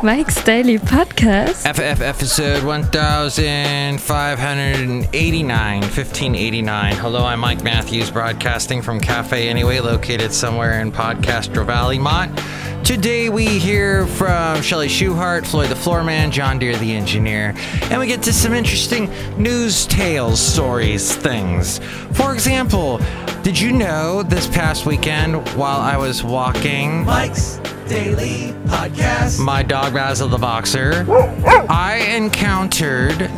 Mike's Daily Podcast. FF episode 1589, 1589. Hello, I'm Mike Matthews, broadcasting from Cafe Anyway, located somewhere in Podcastro Valley, Mont. Today we hear from Shelley Schuhart, Floyd the Floorman, John Deere the Engineer, and we get to some interesting news tales, stories, things. For example, did you know this past weekend while I was walking Mike's Daily Podcast. my dog Basil the Boxer, I encountered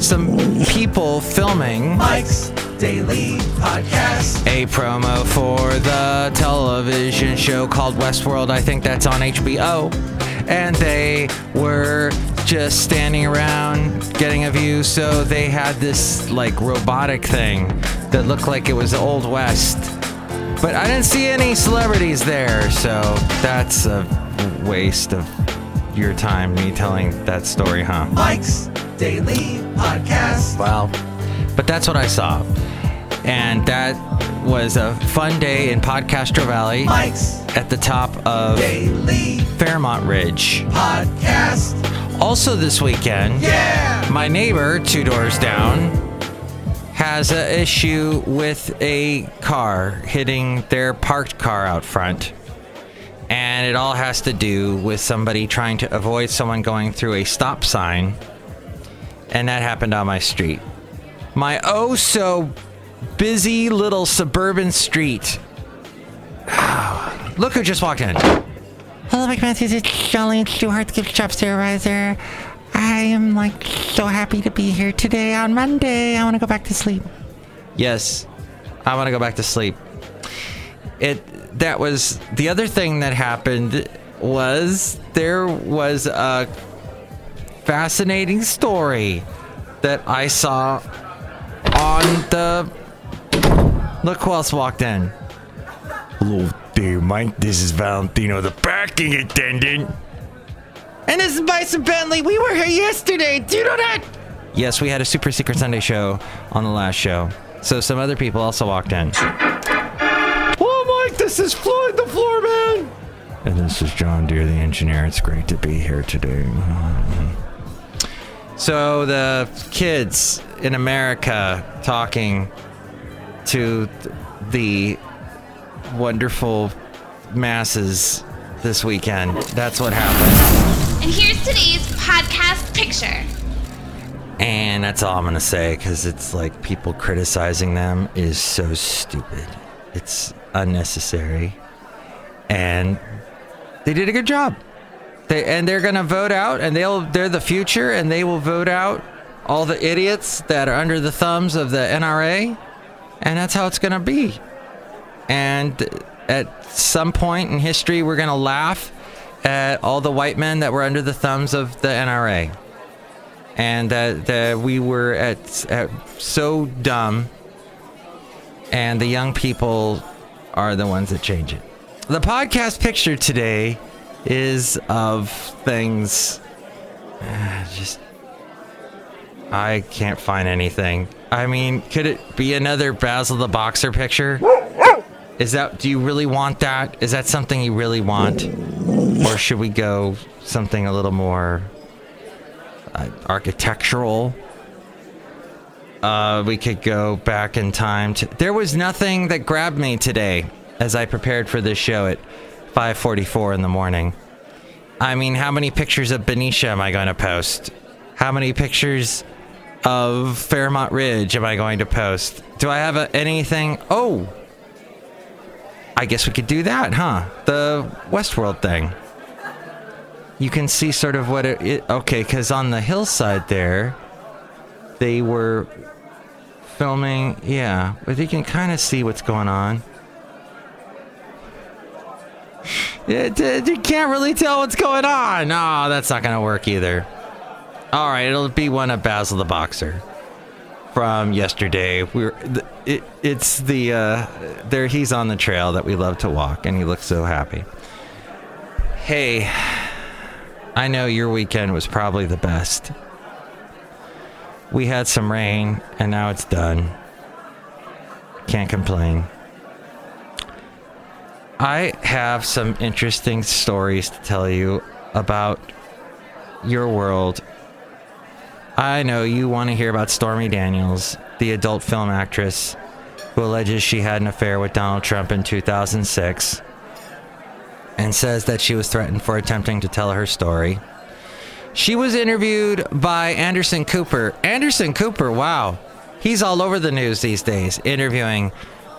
some people filming Mike's Daily Podcast. a promo for the television show called Westworld. I think that's on HBO. And they were just standing around getting a view. So they had this like robotic thing that looked like it was the Old West. But I didn't see any celebrities there. So that's a waste of your time, me telling that story, huh? Mike's Daily Podcast. Well, but that's what I saw. And that was a fun day in Podcastro Valley Mike's at the top of Daily Fairmont Ridge. Podcast. Also, this weekend, Yeah. my neighbor two doors down has an issue with a car hitting their parked car out front. And it all has to do with somebody trying to avoid someone going through a stop sign. And that happened on my street. My oh so busy little suburban street. Look who just walked in. Hello, Mike Matthews. It's Jolly Stewart, gift shop supervisor. I am like so happy to be here today on Monday. I want to go back to sleep. Yes, I want to go back to sleep. It that was the other thing that happened was there was a fascinating story that I saw on the look who else walked in. Hello there, Mike. This is Valentino, the parking attendant. And this is Bison Bentley. We were here yesterday. Do you know that? Yes, we had a Super Secret Sunday show on the last show. So some other people also walked in. Oh, Mike, this is Floyd the Floorman. And this is John Deere, the engineer. It's great to be here today. So the kids in America talking to the wonderful masses this weekend. That's what happened. And here's today's podcast picture. And that's all I'm going to say because it's like people criticizing them is so stupid. It's unnecessary. And they did a good job. They, and they're going to vote out and they'll they're the future and they will vote out all the idiots that are under the thumbs of the NRA. And that's how it's going to be. And at some point in history we're going to laugh at all the white men that were under the thumbs of the NRA and that, that we were at, at so dumb and the young people are the ones that change it. The podcast picture today is of things uh, just i can't find anything. I mean could it be another basil the boxer picture? Is that do you really want that? Is that something you really want or should we go something a little more uh, architectural. Uh, we could go back in time to. There was nothing that grabbed me today as I prepared for this show at 5:44 in the morning. I mean, how many pictures of Benicia am I going to post? How many pictures of Fairmont Ridge am I going to post? Do I have a, anything? Oh, I guess we could do that, huh? The Westworld thing you can see sort of what it, it okay because on the hillside there they were filming yeah but you can kind of see what's going on. It, it- you can't really tell what's going on. No that's not gonna work either. All right it'll be one of basil the boxer from yesterday. We were it, it's the uh there he's on the trail that we love to walk and he looks so happy. Hey I know your weekend was probably the best. We had some rain and now it's done. Can't complain. I have some interesting stories to tell you about your world. I know you want to hear about Stormy Daniels, the adult film actress who alleges she had an affair with Donald Trump in 2006 and says that she was threatened for attempting to tell her story. She was interviewed by Anderson Cooper. Anderson Cooper, wow. He's all over the news these days, interviewing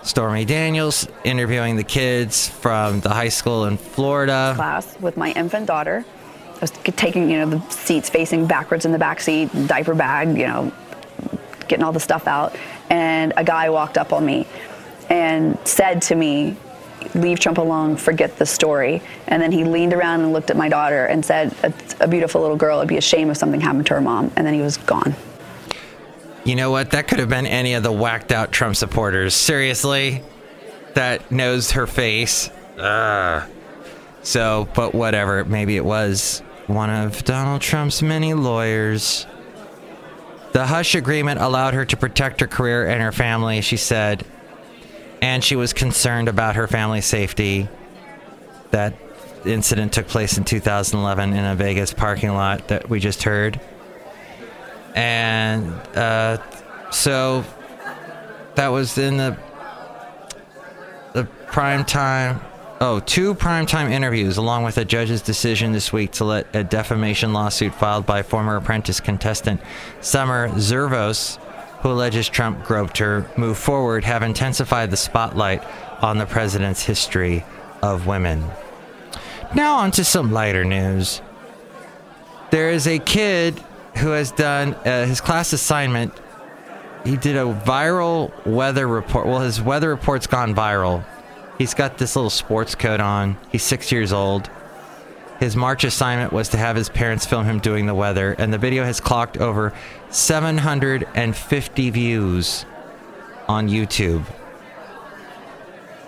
Stormy Daniels, interviewing the kids from the high school in Florida. class with my infant daughter. I was taking, you know, the seats facing backwards in the back seat, diaper bag, you know, getting all the stuff out. And a guy walked up on me and said to me, Leave Trump alone, forget the story. And then he leaned around and looked at my daughter and said, A, a beautiful little girl, it'd be a shame if something happened to her mom. And then he was gone. You know what? That could have been any of the whacked out Trump supporters. Seriously? That knows her face. Ugh. So, but whatever. Maybe it was one of Donald Trump's many lawyers. The hush agreement allowed her to protect her career and her family, she said. And she was concerned about her family's safety. That incident took place in 2011 in a Vegas parking lot that we just heard. And uh, so that was in the the prime time. Oh, two primetime interviews, along with a judge's decision this week to let a defamation lawsuit filed by former apprentice contestant Summer Zervos, who alleges Trump groped her, move forward, have intensified the spotlight on the president's history of women. Now, on to some lighter news. There is a kid who has done uh, his class assignment. He did a viral weather report. Well, his weather report's gone viral. He's got this little sports coat on. He's six years old. His March assignment was to have his parents film him doing the weather, and the video has clocked over 750 views on YouTube.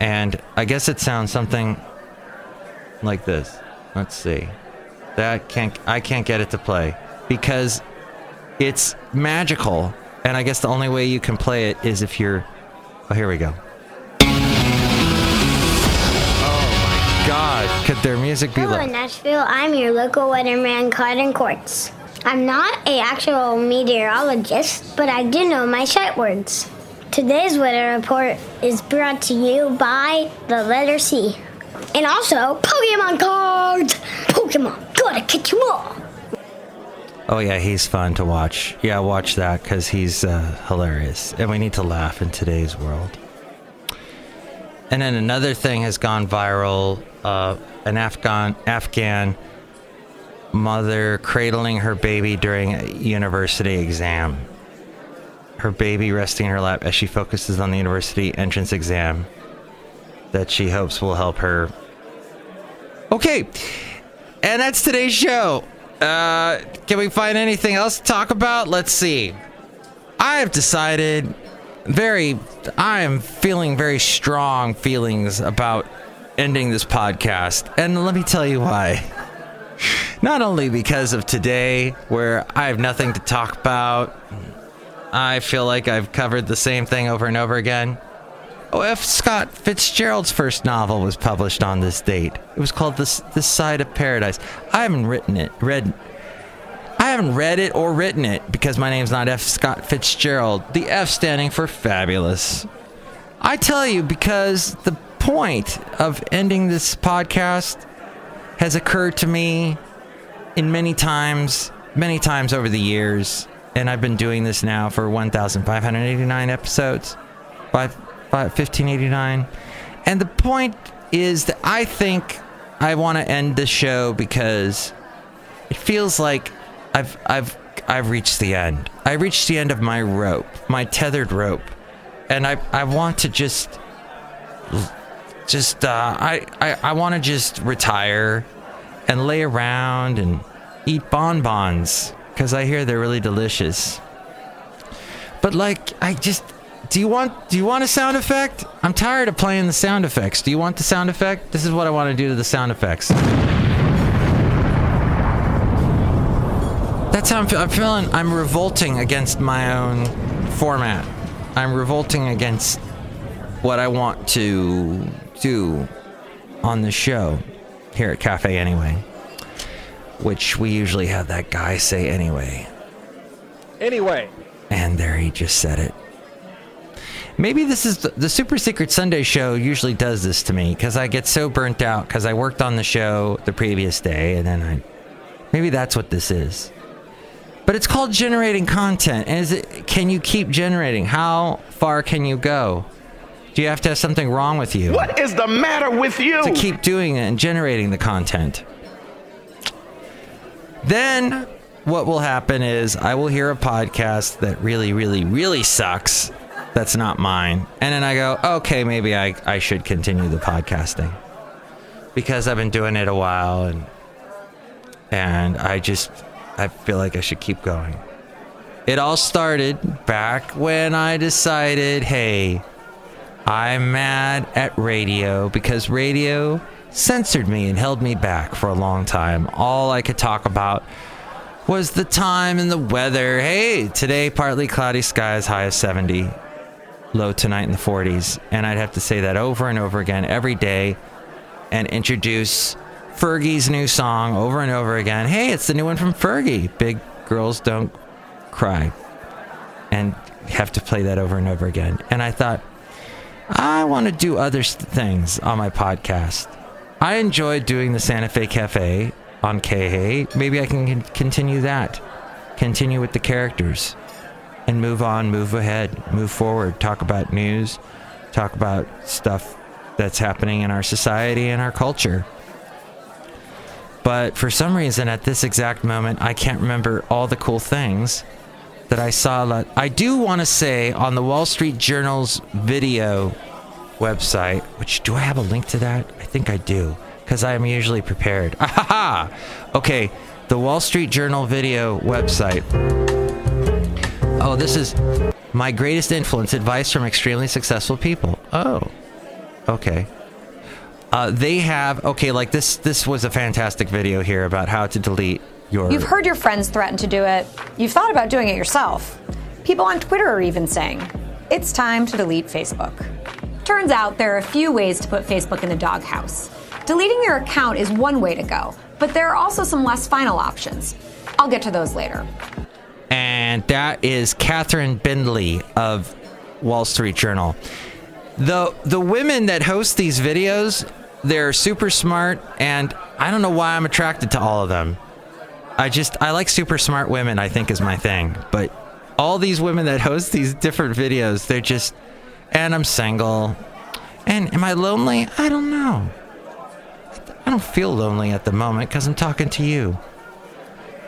And I guess it sounds something like this. Let's see. That can't I can't get it to play because it's magical, and I guess the only way you can play it is if you're. Oh, here we go. God! Could their music be Hello, like? Nashville. I'm your local weatherman, Carden Quartz. I'm not a actual meteorologist, but I do know my sight words. Today's weather report is brought to you by the letter C. And also, Pokemon cards! Pokemon, gotta catch 'em all! Oh yeah, he's fun to watch. Yeah, watch that because he's uh, hilarious, and we need to laugh in today's world. And then another thing has gone viral: uh, an Afghan Afghan mother cradling her baby during a university exam. Her baby resting in her lap as she focuses on the university entrance exam that she hopes will help her. Okay, and that's today's show. Uh, can we find anything else to talk about? Let's see. I have decided very I am feeling very strong feelings about ending this podcast. And let me tell you why. Not only because of today where I have nothing to talk about. I feel like I've covered the same thing over and over again. Oh, F. Scott Fitzgerald's first novel was published on this date. It was called This This Side of Paradise. I haven't written it, read. I haven't read it or written it because my name's not F. Scott Fitzgerald. The F standing for fabulous. I tell you because the point of ending this podcast has occurred to me in many times, many times over the years, and I've been doing this now for 1,589 episodes. Five, five, 1589. And the point is that I think I want to end the show because it feels like I've I've I've reached the end. I reached the end of my rope, my tethered rope, and I I want to just just uh, I I, I want to just retire and lay around and eat bonbons because I hear they're really delicious. But like I just do you want do you want a sound effect? I'm tired of playing the sound effects. Do you want the sound effect? This is what I want to do to the sound effects. That's how I'm, I'm feeling. I'm revolting against my own format. I'm revolting against what I want to do on the show here at Cafe Anyway. which we usually have that guy say anyway. Anyway, And there he just said it. Maybe this is the, the Super Secret Sunday show usually does this to me because I get so burnt out because I worked on the show the previous day and then I. Maybe that's what this is. But it's called generating content. And is it? Can you keep generating? How far can you go? Do you have to have something wrong with you? What is the matter with you? to keep doing it and generating the content. Then what will happen is I will hear a podcast that really, really, really sucks. That's not mine. And then I go, okay, maybe I, I should continue the podcasting. Because I've been doing it a while and and I just I feel like I should keep going. It all started back when I decided, hey, I'm mad at radio because radio censored me and held me back for a long time. All I could talk about was the time and the weather. Hey, today partly cloudy skies, high of 70, low tonight in the 40s. And I'd have to say that over and over again every day and introduce Fergie's new song over and over again. Hey, it's the new one from Fergie. Big girls don't cry. And have to play that over and over again. And I thought, I want to do other things on my podcast. I enjoyed doing the Santa Fe Cafe on KHA. Maybe I can continue that. Continue with the characters and move on, move ahead, move forward, talk about news, talk about stuff that's happening in our society and our culture. But for some reason, at this exact moment, I can't remember all the cool things that I saw. Lot. I do want to say on the Wall Street Journal's video website, which do I have a link to that? I think I do, because I am usually prepared. Ahaha! Okay, the Wall Street Journal video website. Oh, this is my greatest influence advice from extremely successful people. Oh, okay. Uh, they have okay, like this. This was a fantastic video here about how to delete your. You've heard your friends threaten to do it. You've thought about doing it yourself. People on Twitter are even saying, it's time to delete Facebook. Turns out there are a few ways to put Facebook in the doghouse. Deleting your account is one way to go, but there are also some less final options. I'll get to those later. and that is Katherine Bindley of Wall Street Journal. The the women that host these videos, they're super smart, and I don't know why I'm attracted to all of them. I just I like super smart women. I think is my thing. But all these women that host these different videos, they're just. And I'm single. And am I lonely? I don't know. I don't feel lonely at the moment because I'm talking to you.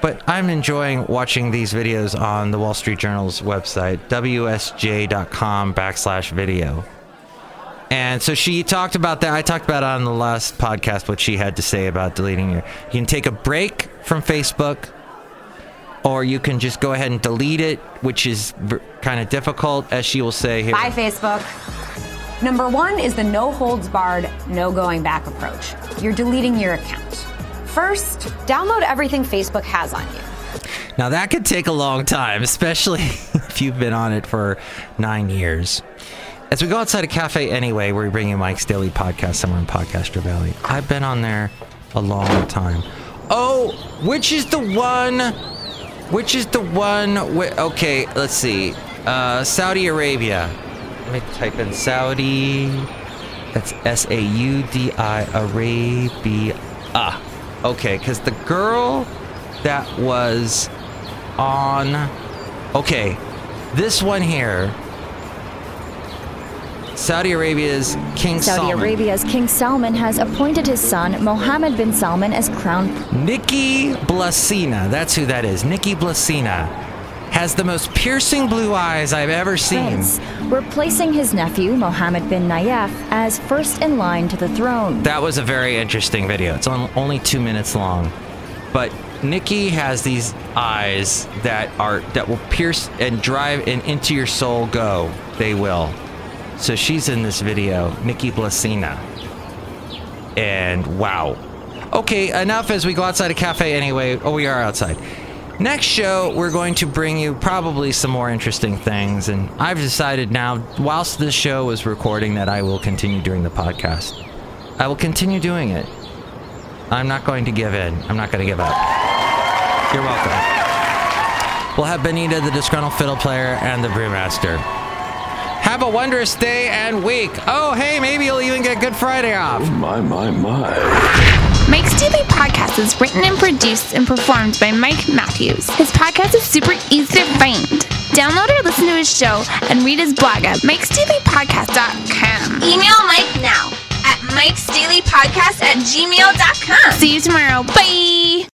But I'm enjoying watching these videos on the Wall Street Journal's website, wsj.com backslash video. And so she talked about that. I talked about on the last podcast what she had to say about deleting your. You can take a break from Facebook, or you can just go ahead and delete it, which is kind of difficult, as she will say here. Bye, Facebook. Number one is the no holds barred, no going back approach. You're deleting your account. First, download everything Facebook has on you. Now that could take a long time, especially if you've been on it for nine years. As we go outside a cafe anyway, we're bringing Mike's Daily Podcast somewhere in Podcastro Valley. I've been on there a long time. Oh, which is the one? Which is the one? Okay, let's see. Uh, Saudi Arabia. Let me type in Saudi. That's S A U D I Arabia. Okay, because the girl that was on. Okay, this one here. Saudi Arabia's King Saudi Salman. Arabia's King Salman has appointed his son, Mohammed bin Salman, as crown Nikki Blasina, that's who that is. Nikki Blasina has the most piercing blue eyes I've ever seen. prince, replacing his nephew, Mohammed bin Nayef, as first in line to the throne. That was a very interesting video. It's on, only two minutes long, but Nikki has these eyes that are that will pierce and drive and into your soul. Go, they will. So she's in this video, Nikki Blasina, and wow. Okay, enough as we go outside a cafe anyway. Oh, we are outside. Next show, we're going to bring you probably some more interesting things. And I've decided now, whilst this show is recording, that I will continue doing the podcast. I will continue doing it. I'm not going to give in. I'm not going to give up. You're welcome. We'll have Benita, the disgruntled fiddle player, and the brewmaster. Have a wondrous day and week. Oh, hey, maybe you'll even get Good Friday off. Oh, my, my, my. Mike's Daily Podcast is written and produced and performed by Mike Matthews. His podcast is super easy to find. Download or listen to his show and read his blog at mikesdailypodcast.com. Email Mike now at mikesdailypodcast at gmail.com. See you tomorrow. Bye.